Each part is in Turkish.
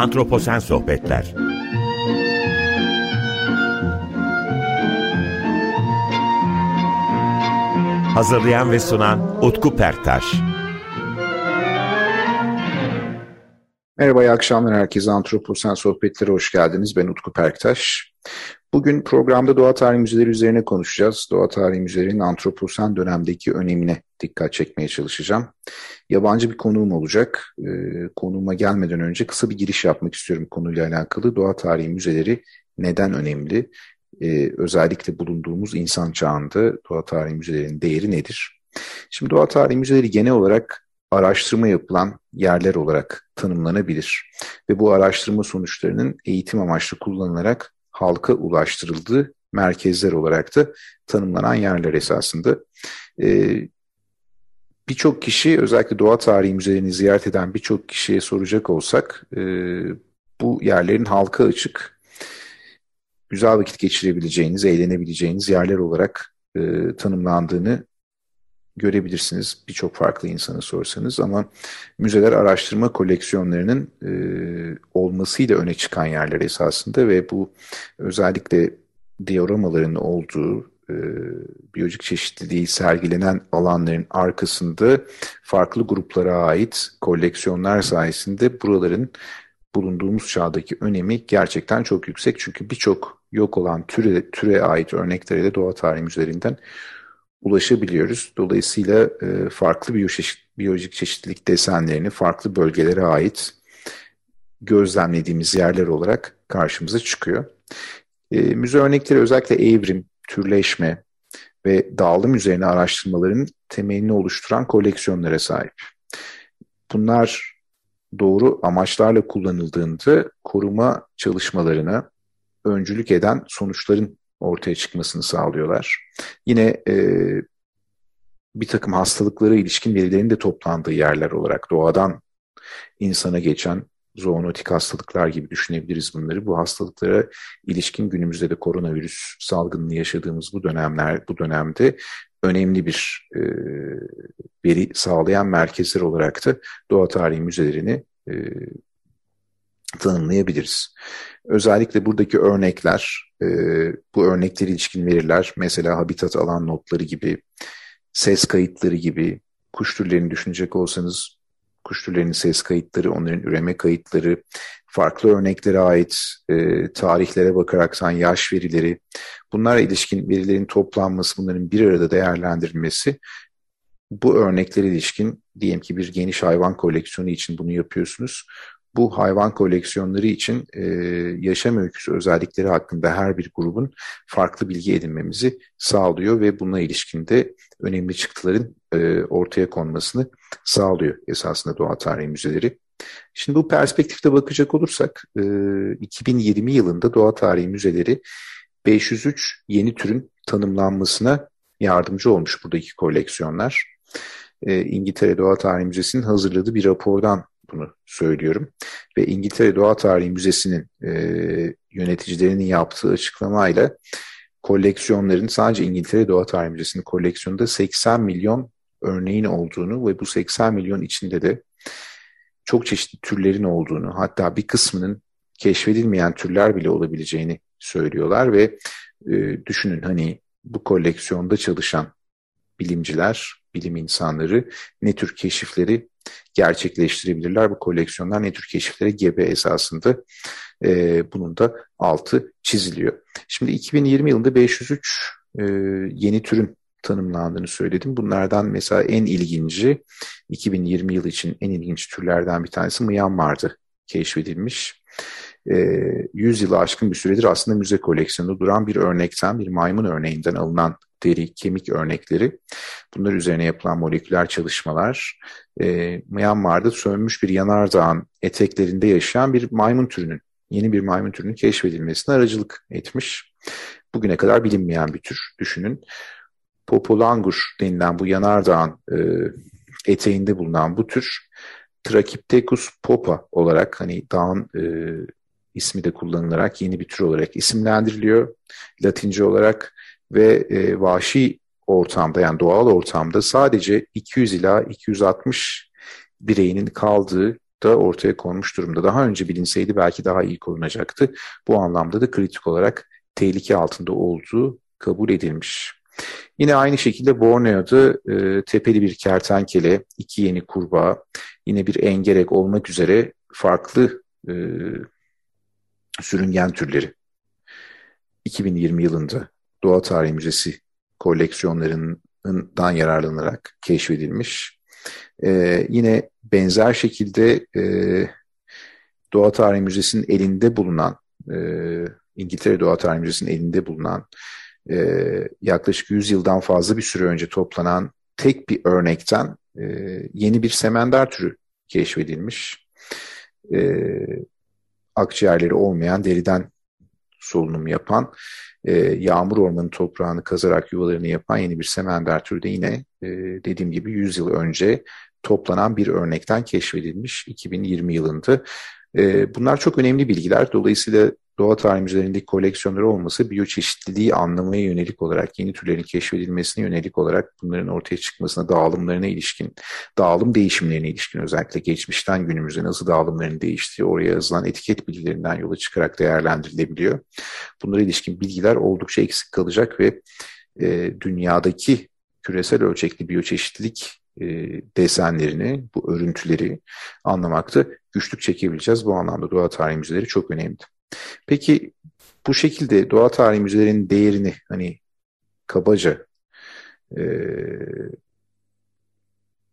Antroposen Sohbetler Hazırlayan ve sunan Utku Perktaş Merhaba, iyi akşamlar herkese. Antroposen Sohbetleri hoş geldiniz. Ben Utku Perktaş. Bugün programda doğa tarihi müzeleri üzerine konuşacağız. Doğa tarihi müzelerinin antroposen dönemdeki önemine dikkat çekmeye çalışacağım. Yabancı bir konuğum olacak. Ee, konuğuma gelmeden önce kısa bir giriş yapmak istiyorum konuyla alakalı. Doğa tarihi müzeleri neden önemli? Ee, özellikle bulunduğumuz insan çağında doğa tarihi müzelerinin değeri nedir? Şimdi doğa tarihi müzeleri genel olarak araştırma yapılan yerler olarak tanımlanabilir. Ve bu araştırma sonuçlarının eğitim amaçlı kullanılarak halka ulaştırıldığı merkezler olarak da tanımlanan yerler esasında. Ee, birçok kişi özellikle doğa tarihi müzelerini ziyaret eden birçok kişiye soracak olsak e, bu yerlerin halka açık, güzel vakit geçirebileceğiniz, eğlenebileceğiniz yerler olarak e, tanımlandığını görebilirsiniz birçok farklı insanı sorsanız ama müzeler araştırma koleksiyonlarının e, olmasıyla öne çıkan yerler esasında ve bu özellikle dioramaların olduğu e, biyolojik çeşitliliği sergilenen alanların arkasında farklı gruplara ait koleksiyonlar sayesinde buraların bulunduğumuz çağdaki önemi gerçekten çok yüksek. Çünkü birçok yok olan türe, türe ait örneklere de doğa tarihi müzelerinden ulaşabiliyoruz. Dolayısıyla e, farklı biyoçeşit, biyolojik çeşitlilik desenlerini farklı bölgelere ait gözlemlediğimiz yerler olarak karşımıza çıkıyor. E, müze örnekleri özellikle evrim, türleşme ve dağılım üzerine araştırmaların temelini oluşturan koleksiyonlara sahip. Bunlar doğru amaçlarla kullanıldığında koruma çalışmalarına öncülük eden sonuçların ortaya çıkmasını sağlıyorlar. Yine e, bir takım hastalıklara ilişkin verilerin de toplandığı yerler olarak doğadan insana geçen zoonotik hastalıklar gibi düşünebiliriz bunları. Bu hastalıklara ilişkin günümüzde de koronavirüs salgınını yaşadığımız bu dönemler, bu dönemde önemli bir e, veri sağlayan merkezler olarak da doğa tarihi müzelerini e, tanımlayabiliriz. Özellikle buradaki örnekler, e, bu örnekleri ilişkin veriler, mesela habitat alan notları gibi, ses kayıtları gibi, kuş türlerini düşünecek olsanız kuş türlerinin ses kayıtları, onların üreme kayıtları, farklı örneklere ait e, tarihlere bakaraktan yaş verileri, bunlara ilişkin verilerin toplanması, bunların bir arada değerlendirilmesi, bu örneklere ilişkin diyelim ki bir geniş hayvan koleksiyonu için bunu yapıyorsunuz bu hayvan koleksiyonları için e, yaşam öyküsü özellikleri hakkında her bir grubun farklı bilgi edinmemizi sağlıyor ve bununla ilişkin de önemli çıktıların e, ortaya konmasını sağlıyor esasında doğa tarihi müzeleri. Şimdi bu perspektifte bakacak olursak e, 2020 yılında doğa tarihi müzeleri 503 yeni türün tanımlanmasına yardımcı olmuş buradaki koleksiyonlar. E, İngiltere Doğa Tarihi Müzesi'nin hazırladığı bir rapordan bunu söylüyorum. Ve İngiltere Doğa Tarihi Müzesi'nin e, yöneticilerinin yaptığı açıklamayla koleksiyonların sadece İngiltere Doğa Tarihi Müzesi'nin koleksiyonunda 80 milyon örneğin olduğunu ve bu 80 milyon içinde de çok çeşitli türlerin olduğunu hatta bir kısmının keşfedilmeyen türler bile olabileceğini söylüyorlar ve e, düşünün hani bu koleksiyonda çalışan bilimciler, bilim insanları ne tür keşifleri gerçekleştirebilirler. Bu koleksiyonlar ne tür keşiflere gebe esasında e, bunun da altı çiziliyor. Şimdi 2020 yılında 503 e, yeni türün tanımlandığını söyledim. Bunlardan mesela en ilginci 2020 yılı için en ilginç türlerden bir tanesi Myanmar'da keşfedilmiş. E, 100 yılı aşkın bir süredir aslında müze koleksiyonunda duran bir örnekten, bir maymun örneğinden alınan deri, kemik örnekleri. Bunlar üzerine yapılan moleküler çalışmalar e, Myanmar'da sönmüş bir yanardağın eteklerinde yaşayan bir maymun türünün, yeni bir maymun türünün keşfedilmesine aracılık etmiş. Bugüne kadar bilinmeyen bir tür düşünün. Popolangur denilen bu yanardağın e, eteğinde bulunan bu tür Trachyptecus popa olarak hani dağın e, ismi de kullanılarak yeni bir tür olarak isimlendiriliyor. Latince olarak ve e, vahşi ortamda yani doğal ortamda sadece 200 ila 260 bireyinin kaldığı da ortaya konmuş durumda. Daha önce bilinseydi belki daha iyi korunacaktı. Bu anlamda da kritik olarak tehlike altında olduğu kabul edilmiş. Yine aynı şekilde Borneo'da e, tepeli bir kertenkele, iki yeni kurbağa, yine bir engerek olmak üzere farklı e, sürüngen türleri 2020 yılında Doğa Tarihi Müzesi koleksiyonlarından yararlanarak keşfedilmiş. Ee, yine benzer şekilde e, Doğa Tarihi Müzesi'nin elinde bulunan, e, İngiltere Doğa Tarihi Müzesi'nin elinde bulunan e, yaklaşık 100 yıldan fazla bir süre önce toplanan tek bir örnekten e, yeni bir semender türü keşfedilmiş. E, akciğerleri olmayan deriden solunum yapan, e, yağmur ormanı toprağını kazarak yuvalarını yapan yeni bir semender türü de yine e, dediğim gibi 100 yıl önce toplanan bir örnekten keşfedilmiş 2020 yılında. E, bunlar çok önemli bilgiler. Dolayısıyla doğa tarihi müzelerindeki koleksiyonları olması biyoçeşitliliği anlamaya yönelik olarak, yeni türlerin keşfedilmesine yönelik olarak bunların ortaya çıkmasına, dağılımlarına ilişkin, dağılım değişimlerine ilişkin özellikle geçmişten günümüze nasıl dağılımların değiştiği, oraya yazılan etiket bilgilerinden yola çıkarak değerlendirilebiliyor. Bunlara ilişkin bilgiler oldukça eksik kalacak ve e, dünyadaki küresel ölçekli biyoçeşitlilik e, desenlerini, bu örüntüleri anlamakta güçlük çekebileceğiz. Bu anlamda doğa müzeleri çok önemli. Peki bu şekilde doğa tarihi müzelerinin değerini hani kabaca e,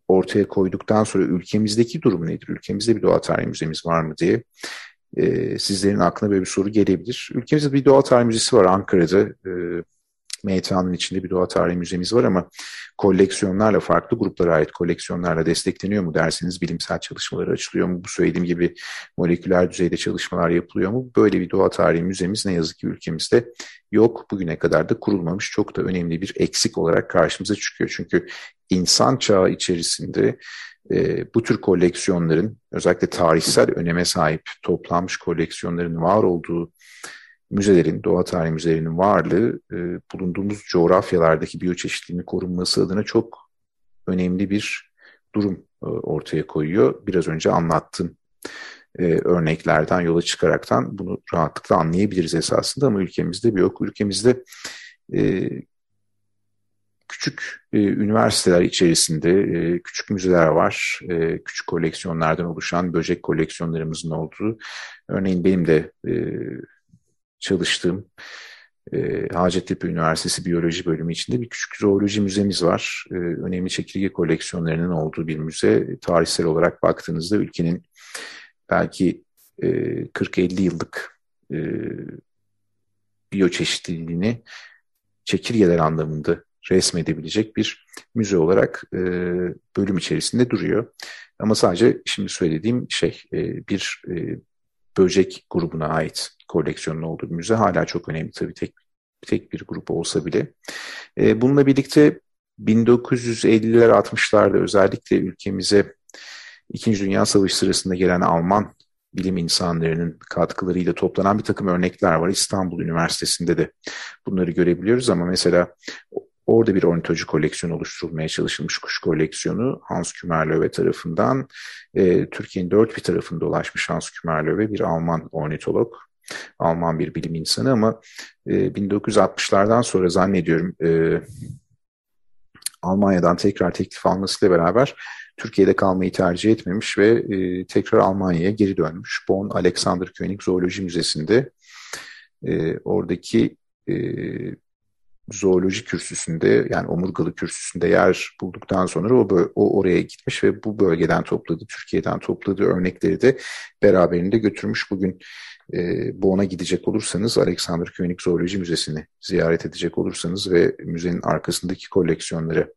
ortaya koyduktan sonra ülkemizdeki durum nedir? Ülkemizde bir doğa tarihi müzemiz var mı diye e, sizlerin aklına böyle bir soru gelebilir. Ülkemizde bir doğa tarihi müzesi var Ankara'da. E, MTA'nın içinde bir doğa tarihi müzemiz var ama koleksiyonlarla farklı gruplara ait koleksiyonlarla destekleniyor mu derseniz bilimsel çalışmaları açılıyor mu? Bu söylediğim gibi moleküler düzeyde çalışmalar yapılıyor mu? Böyle bir doğa tarihi müzemiz ne yazık ki ülkemizde yok. Bugüne kadar da kurulmamış. Çok da önemli bir eksik olarak karşımıza çıkıyor. Çünkü insan çağı içerisinde e, bu tür koleksiyonların özellikle tarihsel öneme sahip toplanmış koleksiyonların var olduğu müzelerin, doğa tarihi müzelerinin varlığı e, bulunduğumuz coğrafyalardaki biyoçeşitliliğin korunması adına çok önemli bir durum e, ortaya koyuyor. Biraz önce anlattığım e, örneklerden yola çıkaraktan bunu rahatlıkla anlayabiliriz esasında ama ülkemizde bir yok. Ülkemizde e, küçük e, üniversiteler içerisinde e, küçük müzeler var. E, küçük koleksiyonlardan oluşan böcek koleksiyonlarımızın olduğu. Örneğin benim de e, çalıştığım e, Hacettepe Üniversitesi Biyoloji Bölümü içinde bir küçük zooloji müzemiz var. E, önemli çekirge koleksiyonlarının olduğu bir müze. Tarihsel olarak baktığınızda ülkenin belki e, 40-50 yıllık e, biyoçeşitliliğini çekirgeler anlamında resmedebilecek bir müze olarak e, bölüm içerisinde duruyor. Ama sadece şimdi söylediğim şey e, bir e, böcek grubuna ait koleksiyonun olduğu müze hala çok önemli tabii tek tek bir grup olsa bile. E, bununla birlikte 1950'ler 60'larda özellikle ülkemize İkinci Dünya Savaşı sırasında gelen Alman bilim insanlarının katkılarıyla toplanan bir takım örnekler var. İstanbul Üniversitesi'nde de bunları görebiliyoruz ama mesela orada bir ornitoloji koleksiyonu oluşturulmaya çalışılmış kuş koleksiyonu Hans Kümerlöwe tarafından. E, Türkiye'nin dört bir tarafında dolaşmış Hans Kümerlöwe bir Alman ornitolog. Alman bir bilim insanı ama e, 1960'lardan sonra zannediyorum e, Almanya'dan tekrar teklif almasıyla beraber Türkiye'de kalmayı tercih etmemiş ve e, tekrar Almanya'ya geri dönmüş. Bonn Alexander König Zooloji Müzesi'nde e, oradaki e, zooloji kürsüsünde yani omurgalı kürsüsünde yer bulduktan sonra o, o oraya gitmiş ve bu bölgeden topladığı, Türkiye'den topladığı örnekleri de beraberinde götürmüş. Bugün e, Bonn'a gidecek olursanız Alexander Koenig Zooloji Müzesi'ni ziyaret edecek olursanız ve müzenin arkasındaki koleksiyonlara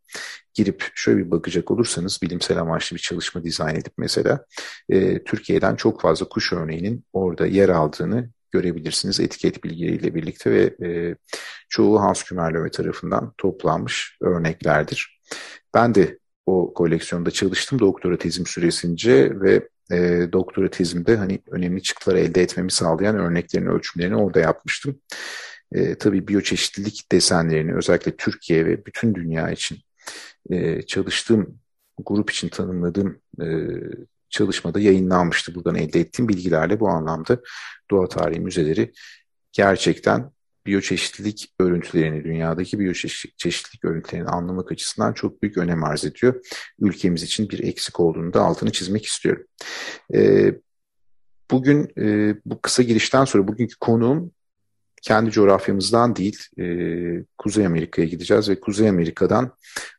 girip şöyle bir bakacak olursanız bilimsel amaçlı bir çalışma dizayn edip mesela e, Türkiye'den çok fazla kuş örneğinin orada yer aldığını görebilirsiniz etiket bilgileriyle birlikte ve e, çoğu Hans Kümerlöve tarafından toplanmış örneklerdir. Ben de o koleksiyonda çalıştım doktora tezim süresince ve e, doktora tezimde hani önemli çıktılar elde etmemi sağlayan örneklerin ölçümlerini orada yapmıştım. E, tabii biyoçeşitlilik desenlerini özellikle Türkiye ve bütün dünya için e, çalıştığım grup için tanımladığım e, çalışmada yayınlanmıştı. Buradan elde ettiğim bilgilerle bu anlamda doğa tarihi müzeleri gerçekten biyoçeşitlilik örüntülerini, dünyadaki biyoçeşitlilik örüntülerini anlamak açısından çok büyük önem arz ediyor. Ülkemiz için bir eksik olduğunu da altını çizmek istiyorum. Ee, bugün e, bu kısa girişten sonra bugünkü konuğum kendi coğrafyamızdan değil, e, Kuzey Amerika'ya gideceğiz ve Kuzey Amerika'dan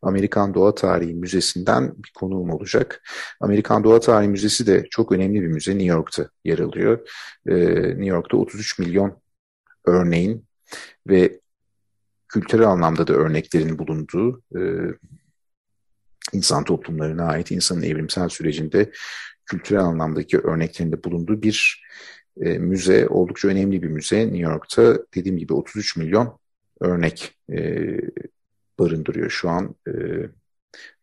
Amerikan Doğa Tarihi Müzesi'nden bir konuğum olacak. Amerikan Doğa Tarihi Müzesi de çok önemli bir müze, New York'ta yer alıyor. E, New York'ta 33 milyon örneğin ve kültürel anlamda da örneklerin bulunduğu e, insan toplumlarına ait insanın evrimsel sürecinde kültürel anlamdaki örneklerinde bulunduğu bir e, müze, oldukça önemli bir müze. New York'ta dediğim gibi 33 milyon örnek e, barındırıyor şu an e,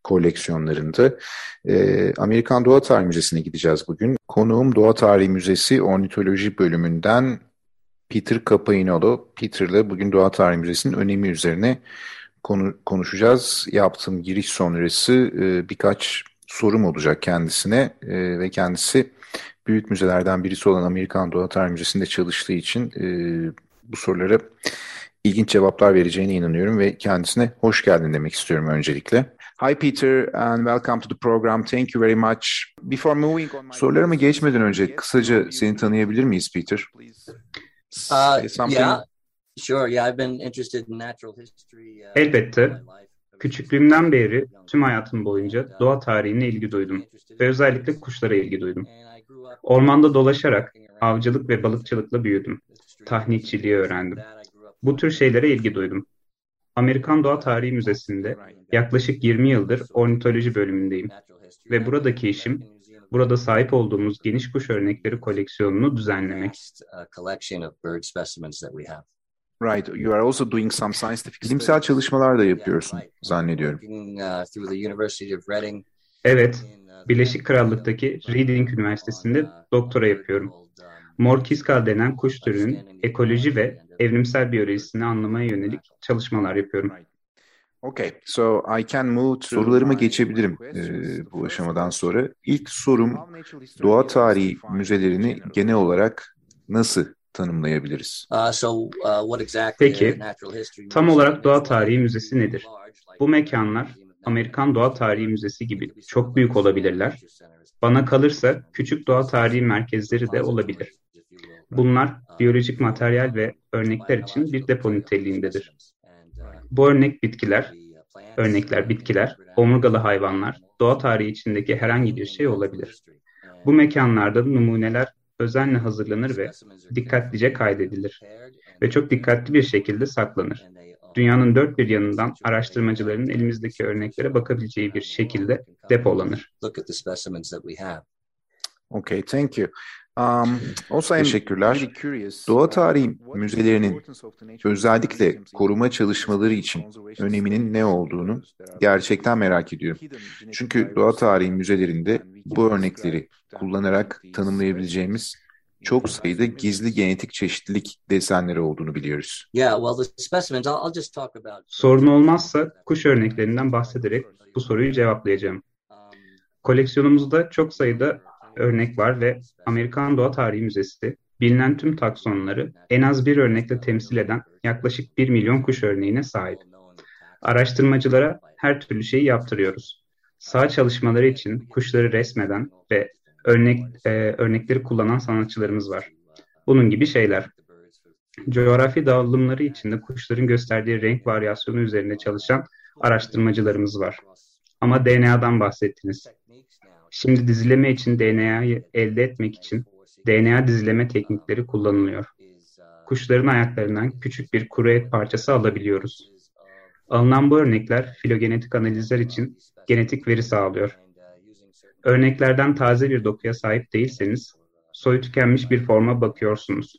koleksiyonlarında. E, Amerikan Doğa Tarihi Müzesi'ne gideceğiz bugün. Konuğum Doğa Tarihi Müzesi Ornitoloji bölümünden Peter Capainolo. Peter'la bugün Doğa Tarihi Müzesi'nin önemi üzerine konu, konuşacağız. Yaptığım giriş sonrası e, birkaç sorum olacak kendisine e, ve kendisi büyük müzelerden birisi olan Amerikan Doğa Tarihi Müzesi'nde çalıştığı için e, bu sorulara ilginç cevaplar vereceğine inanıyorum ve kendisine hoş geldin demek istiyorum öncelikle. Hi Peter and welcome to the program. Thank you very much. Before moving on Sorularıma geçmeden önce kısaca seni tanıyabilir miyiz Peter? Uh, yeah, sure. Yeah, I've been interested in natural history. Uh, Elbette. Küçüklüğümden beri tüm hayatım boyunca doğa tarihine ilgi duydum ve özellikle kuşlara ilgi duydum. Ormanda dolaşarak avcılık ve balıkçılıkla büyüdüm. Tahnitçiliği öğrendim. Bu tür şeylere ilgi duydum. Amerikan Doğa Tarihi Müzesi'nde yaklaşık 20 yıldır ornitoloji bölümündeyim ve buradaki işim burada sahip olduğumuz geniş kuş örnekleri koleksiyonunu düzenlemek. Right. You are also doing some scientific Bilimsel çalışmalar da yapıyorsun zannediyorum. Evet. Birleşik Krallık'taki Reading Üniversitesi'nde doktora yapıyorum. Mor kiskal denen kuş türünün ekoloji ve evrimsel biyolojisini anlamaya yönelik çalışmalar yapıyorum. Okay, so I can move to Sorularıma geçebilirim e, bu aşamadan sonra. İlk sorum doğa tarihi müzelerini genel olarak nasıl tanımlayabiliriz? Uh, uh, Peki, tam olarak Doğa Tarihi Müzesi nedir? Bu mekanlar Amerikan Doğa Tarihi Müzesi gibi çok büyük olabilirler. Bana kalırsa küçük doğa tarihi merkezleri de olabilir. Bunlar biyolojik materyal ve örnekler için bir depo niteliğindedir. Bu örnek bitkiler, örnekler bitkiler, omurgalı hayvanlar, doğa tarihi içindeki herhangi bir şey olabilir. Bu mekanlarda numuneler özenle hazırlanır ve dikkatlice kaydedilir ve çok dikkatli bir şekilde saklanır. Dünyanın dört bir yanından araştırmacıların elimizdeki örneklere bakabileceği bir şekilde depolanır. Okay, thank you. Um, also Teşekkürler. Doğa tarihi müzelerinin özellikle koruma çalışmaları için öneminin ne olduğunu gerçekten merak ediyorum. Çünkü doğa tarihi müzelerinde bu örnekleri kullanarak tanımlayabileceğimiz çok sayıda gizli genetik çeşitlilik desenleri olduğunu biliyoruz. Sorun olmazsa kuş örneklerinden bahsederek bu soruyu cevaplayacağım. Koleksiyonumuzda çok sayıda örnek var ve Amerikan Doğa Tarihi Müzesi bilinen tüm taksonları en az bir örnekle temsil eden yaklaşık 1 milyon kuş örneğine sahip. Araştırmacılara her türlü şeyi yaptırıyoruz. Sağ çalışmaları için kuşları resmeden ve örnek e, örnekleri kullanan sanatçılarımız var. Bunun gibi şeyler. Coğrafi dağılımları içinde kuşların gösterdiği renk varyasyonu üzerinde çalışan araştırmacılarımız var. Ama DNA'dan bahsettiniz. Şimdi dizileme için DNA'yı elde etmek için DNA dizileme teknikleri kullanılıyor. Kuşların ayaklarından küçük bir kuru et parçası alabiliyoruz. Alınan bu örnekler filogenetik analizler için genetik veri sağlıyor. Örneklerden taze bir dokuya sahip değilseniz, soyu tükenmiş bir forma bakıyorsunuz.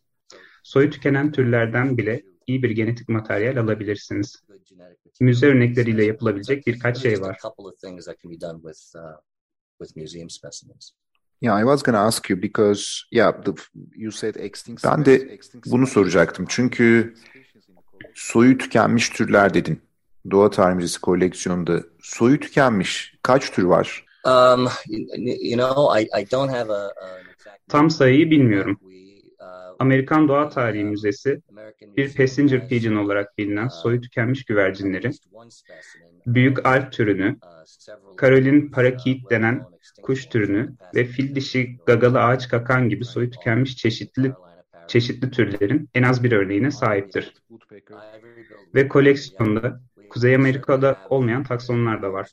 Soyu tükenen türlerden bile iyi bir genetik materyal alabilirsiniz. Müze örnekleriyle yapılabilecek birkaç şey var with museum specimens. Yeah, I was going to ask you because yeah, the, you said extinct. Ben de bunu soracaktım. Çünkü soyu tükenmiş türler dedin. Doğa Tarih Müzesi koleksiyonunda soyu tükenmiş kaç tür var? Um, you know, I, I don't have a, a Tam sayıyı bilmiyorum. Amerikan Doğa Tarihi Müzesi, bir passenger pigeon olarak bilinen soyu tükenmiş güvercinleri, büyük alp türünü, Karolin parakeet denen kuş türünü ve fil dişi gagalı ağaç kakan gibi soyu tükenmiş çeşitli çeşitli türlerin en az bir örneğine sahiptir. Ve koleksiyonda Kuzey Amerika'da olmayan taksonlar da var.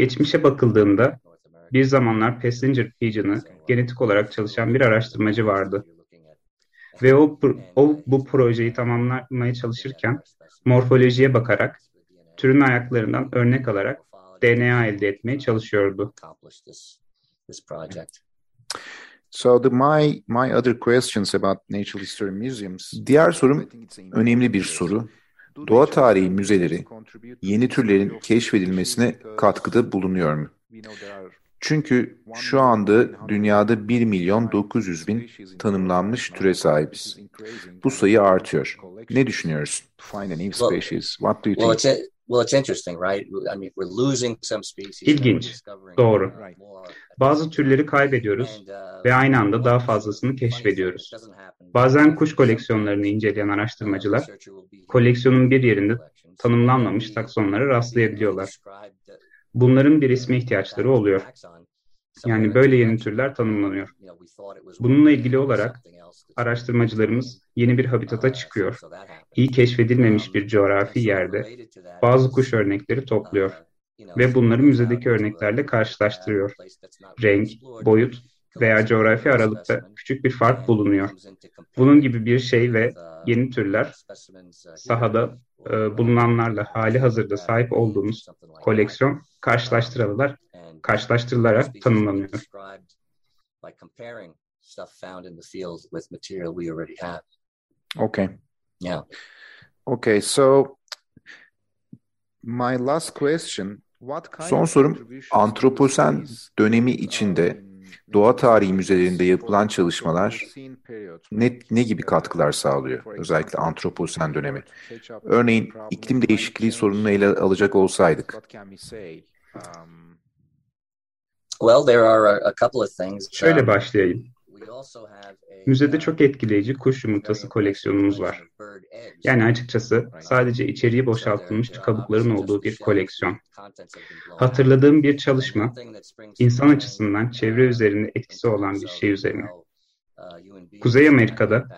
Geçmişe bakıldığında bir zamanlar passenger pigeon'ı genetik olarak çalışan bir araştırmacı vardı. Ve o, o bu projeyi tamamlamaya çalışırken morfolojiye bakarak türün ayaklarından örnek alarak DNA elde etmeye çalışıyordu. So the my my other questions about natural history museums. Diğer sorum önemli bir soru. Doğa tarihi müzeleri yeni türlerin keşfedilmesine katkıda bulunuyor mu? Çünkü şu anda dünyada 1 milyon 900 bin tanımlanmış türe sahibiz. Bu sayı artıyor. Ne düşünüyorsun? Find a new species. What do you think? Well, it's interesting, right? I mean, we're losing some species. İlginç. Doğru. Bazı türleri kaybediyoruz uh, ve aynı anda daha fazlasını keşfediyoruz. Bazen kuş koleksiyonlarını inceleyen araştırmacılar, koleksiyonun bir yerinde tanımlanmamış taksonlara rastlayabiliyorlar. Bunların bir isme ihtiyaçları oluyor. Yani böyle yeni türler tanımlanıyor. Bununla ilgili olarak araştırmacılarımız yeni bir habitata çıkıyor. İyi keşfedilmemiş bir coğrafi yerde bazı kuş örnekleri topluyor ve bunları müzedeki örneklerle karşılaştırıyor. Renk, boyut veya coğrafi aralıkta küçük bir fark bulunuyor. Bunun gibi bir şey ve yeni türler sahada e, bulunanlarla hali hazırda sahip olduğumuz koleksiyon karşılaştırılırlar, karşılaştırılarak tanımlanıyor. Okay. Yeah. Okay, so my last question Son sorum antroposen dönemi içinde doğa tarihi müzelerinde yapılan çalışmalar ne, ne gibi katkılar sağlıyor? Özellikle antroposen dönemi. Örneğin iklim değişikliği sorununu ele alacak olsaydık. Well, there are a couple of things. Şöyle başlayayım. Müzede çok etkileyici kuş yumurtası koleksiyonumuz var. Yani açıkçası sadece içeriği boşaltılmış kabukların olduğu bir koleksiyon. Hatırladığım bir çalışma, insan açısından çevre üzerinde etkisi olan bir şey üzerine. Kuzey Amerika'da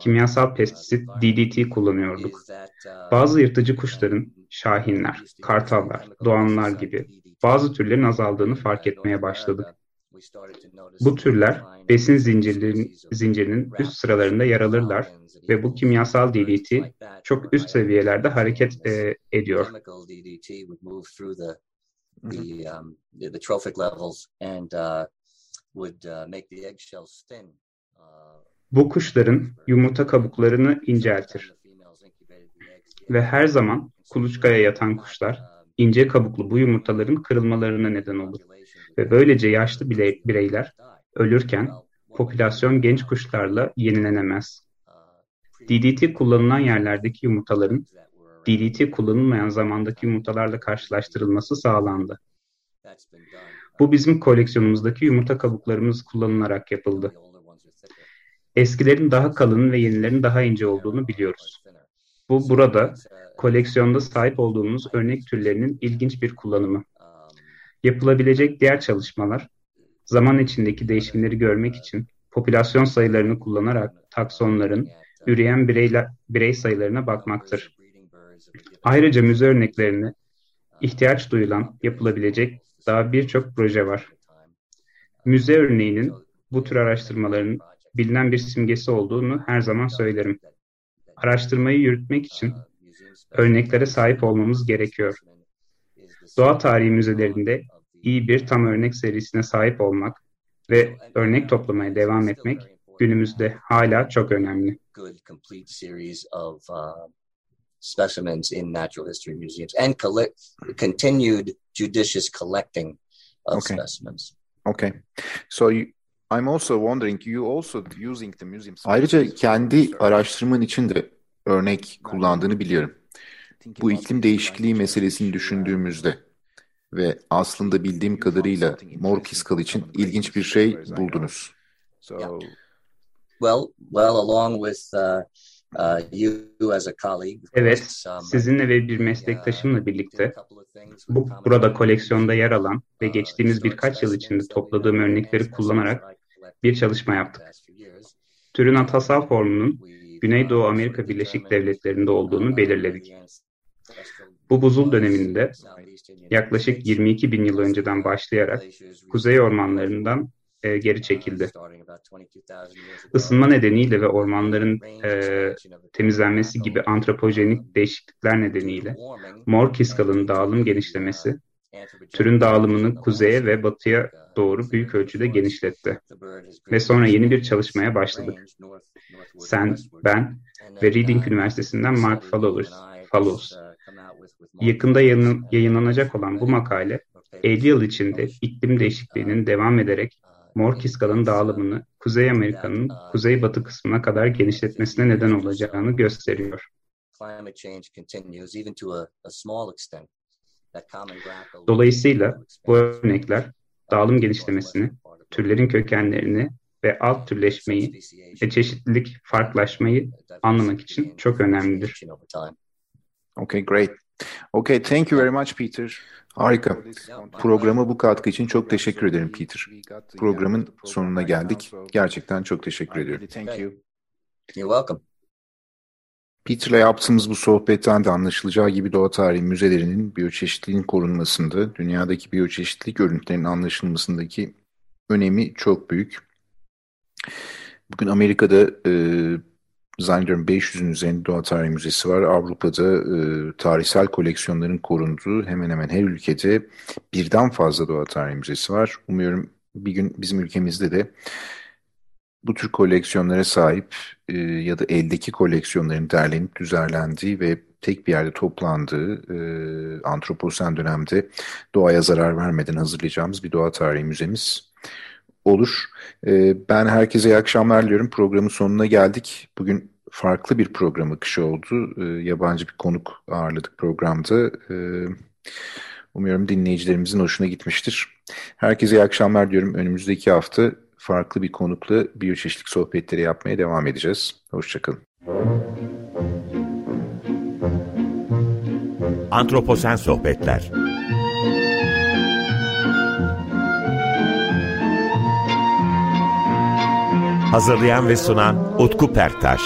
kimyasal pestisit DDT kullanıyorduk. Bazı yırtıcı kuşların, şahinler, kartallar, doğanlar gibi bazı türlerin azaldığını fark etmeye başladık. Bu türler besin zincirlerinin, zincirinin üst sıralarında yer alırlar ve bu kimyasal DDT çok üst seviyelerde hareket e, ediyor. Bu kuşların yumurta kabuklarını inceltir. Ve her zaman kuluçkaya yatan kuşlar ince kabuklu bu yumurtaların kırılmalarına neden olur. Ve böylece yaşlı bireyler ölürken popülasyon genç kuşlarla yenilenemez. DDT kullanılan yerlerdeki yumurtaların DDT kullanılmayan zamandaki yumurtalarla karşılaştırılması sağlandı. Bu bizim koleksiyonumuzdaki yumurta kabuklarımız kullanılarak yapıldı. Eskilerin daha kalın ve yenilerin daha ince olduğunu biliyoruz. Bu burada koleksiyonda sahip olduğumuz örnek türlerinin ilginç bir kullanımı. Yapılabilecek diğer çalışmalar, zaman içindeki değişimleri görmek için popülasyon sayılarını kullanarak taksonların üreyen bireyler, birey sayılarına bakmaktır. Ayrıca müze örneklerini ihtiyaç duyulan yapılabilecek daha birçok proje var. Müze örneğinin bu tür araştırmaların bilinen bir simgesi olduğunu her zaman söylerim. Araştırmayı yürütmek için örneklere sahip olmamız gerekiyor. Doğa tarihi müzelerinde iyi bir tam örnek serisine sahip olmak ve örnek toplamaya devam etmek günümüzde hala çok önemli. Uh, specimens in natural history museums and collect, continued judicious collecting of okay. specimens. Okay. So you, I'm also wondering you also using the museum. Ayrıca kendi araştırman için de örnek kullandığını biliyorum. Bu iklim değişikliği meselesini düşündüğümüzde ve aslında bildiğim kadarıyla mor kiskal için ilginç bir şey buldunuz. Yeah. Well, well, along with uh, uh, you as a colleague. Evet, um, sizinle ve bir uh, meslektaşımla birlikte bu burada koleksiyonda yer alan ve geçtiğimiz birkaç yıl içinde topladığım örnekleri kullanarak bir çalışma yaptık. Türün atasal formunun Güneydoğu Amerika Birleşik Devletleri'nde olduğunu belirledik. Bu buzul döneminde yaklaşık 22 bin yıl önceden başlayarak kuzey ormanlarından e, geri çekildi. Isınma nedeniyle ve ormanların e, temizlenmesi gibi antropojenik değişiklikler nedeniyle mor kiskalın dağılım genişlemesi türün dağılımını kuzeye ve batıya doğru büyük ölçüde genişletti. Ve sonra yeni bir çalışmaya başladık. Sen, ben ve Reading Üniversitesi'nden Mark Fallows, Fallows. Yakında yayınlanacak olan bu makale 50 yıl içinde iklim değişikliğinin devam ederek mor kiskalın dağılımını Kuzey Amerika'nın kuzeybatı kısmına kadar genişletmesine neden olacağını gösteriyor. Dolayısıyla bu örnekler dağılım genişlemesini, türlerin kökenlerini ve alt türleşmeyi ve çeşitlilik farklılaşmayı anlamak için çok önemlidir. Okay, great. Okay, thank you very much Peter. Harika. Programa bu katkı için çok teşekkür ederim Peter. Programın sonuna geldik. Gerçekten çok teşekkür ediyorum. Thank you. You're welcome. Peter'la yaptığımız bu sohbetten de anlaşılacağı gibi doğa tarihi müzelerinin biyoçeşitliliğin korunmasında, dünyadaki biyoçeşitlilik örüntülerinin anlaşılmasındaki önemi çok büyük. Bugün Amerika'da e, zannediyorum 500'ün üzerinde doğa tarihi müzesi var. Avrupa'da e, tarihsel koleksiyonların korunduğu hemen hemen her ülkede birden fazla doğa tarihi müzesi var. Umuyorum bir gün bizim ülkemizde de bu tür koleksiyonlara sahip e, ya da eldeki koleksiyonların derlenip düzenlendiği ve tek bir yerde toplandığı e, antroposen dönemde doğaya zarar vermeden hazırlayacağımız bir doğa tarihi müzemiz olur. E, ben herkese iyi akşamlar diliyorum. Programın sonuna geldik. Bugün farklı bir program akışı oldu. E, yabancı bir konuk ağırladık programda. E, umuyorum dinleyicilerimizin hoşuna gitmiştir. Herkese iyi akşamlar diyorum. Önümüzdeki hafta farklı bir konukla biyoçeşitlik sohbetleri yapmaya devam edeceğiz. Hoşçakalın. Antroposen Sohbetler Hazırlayan ve sunan Utku Perktaş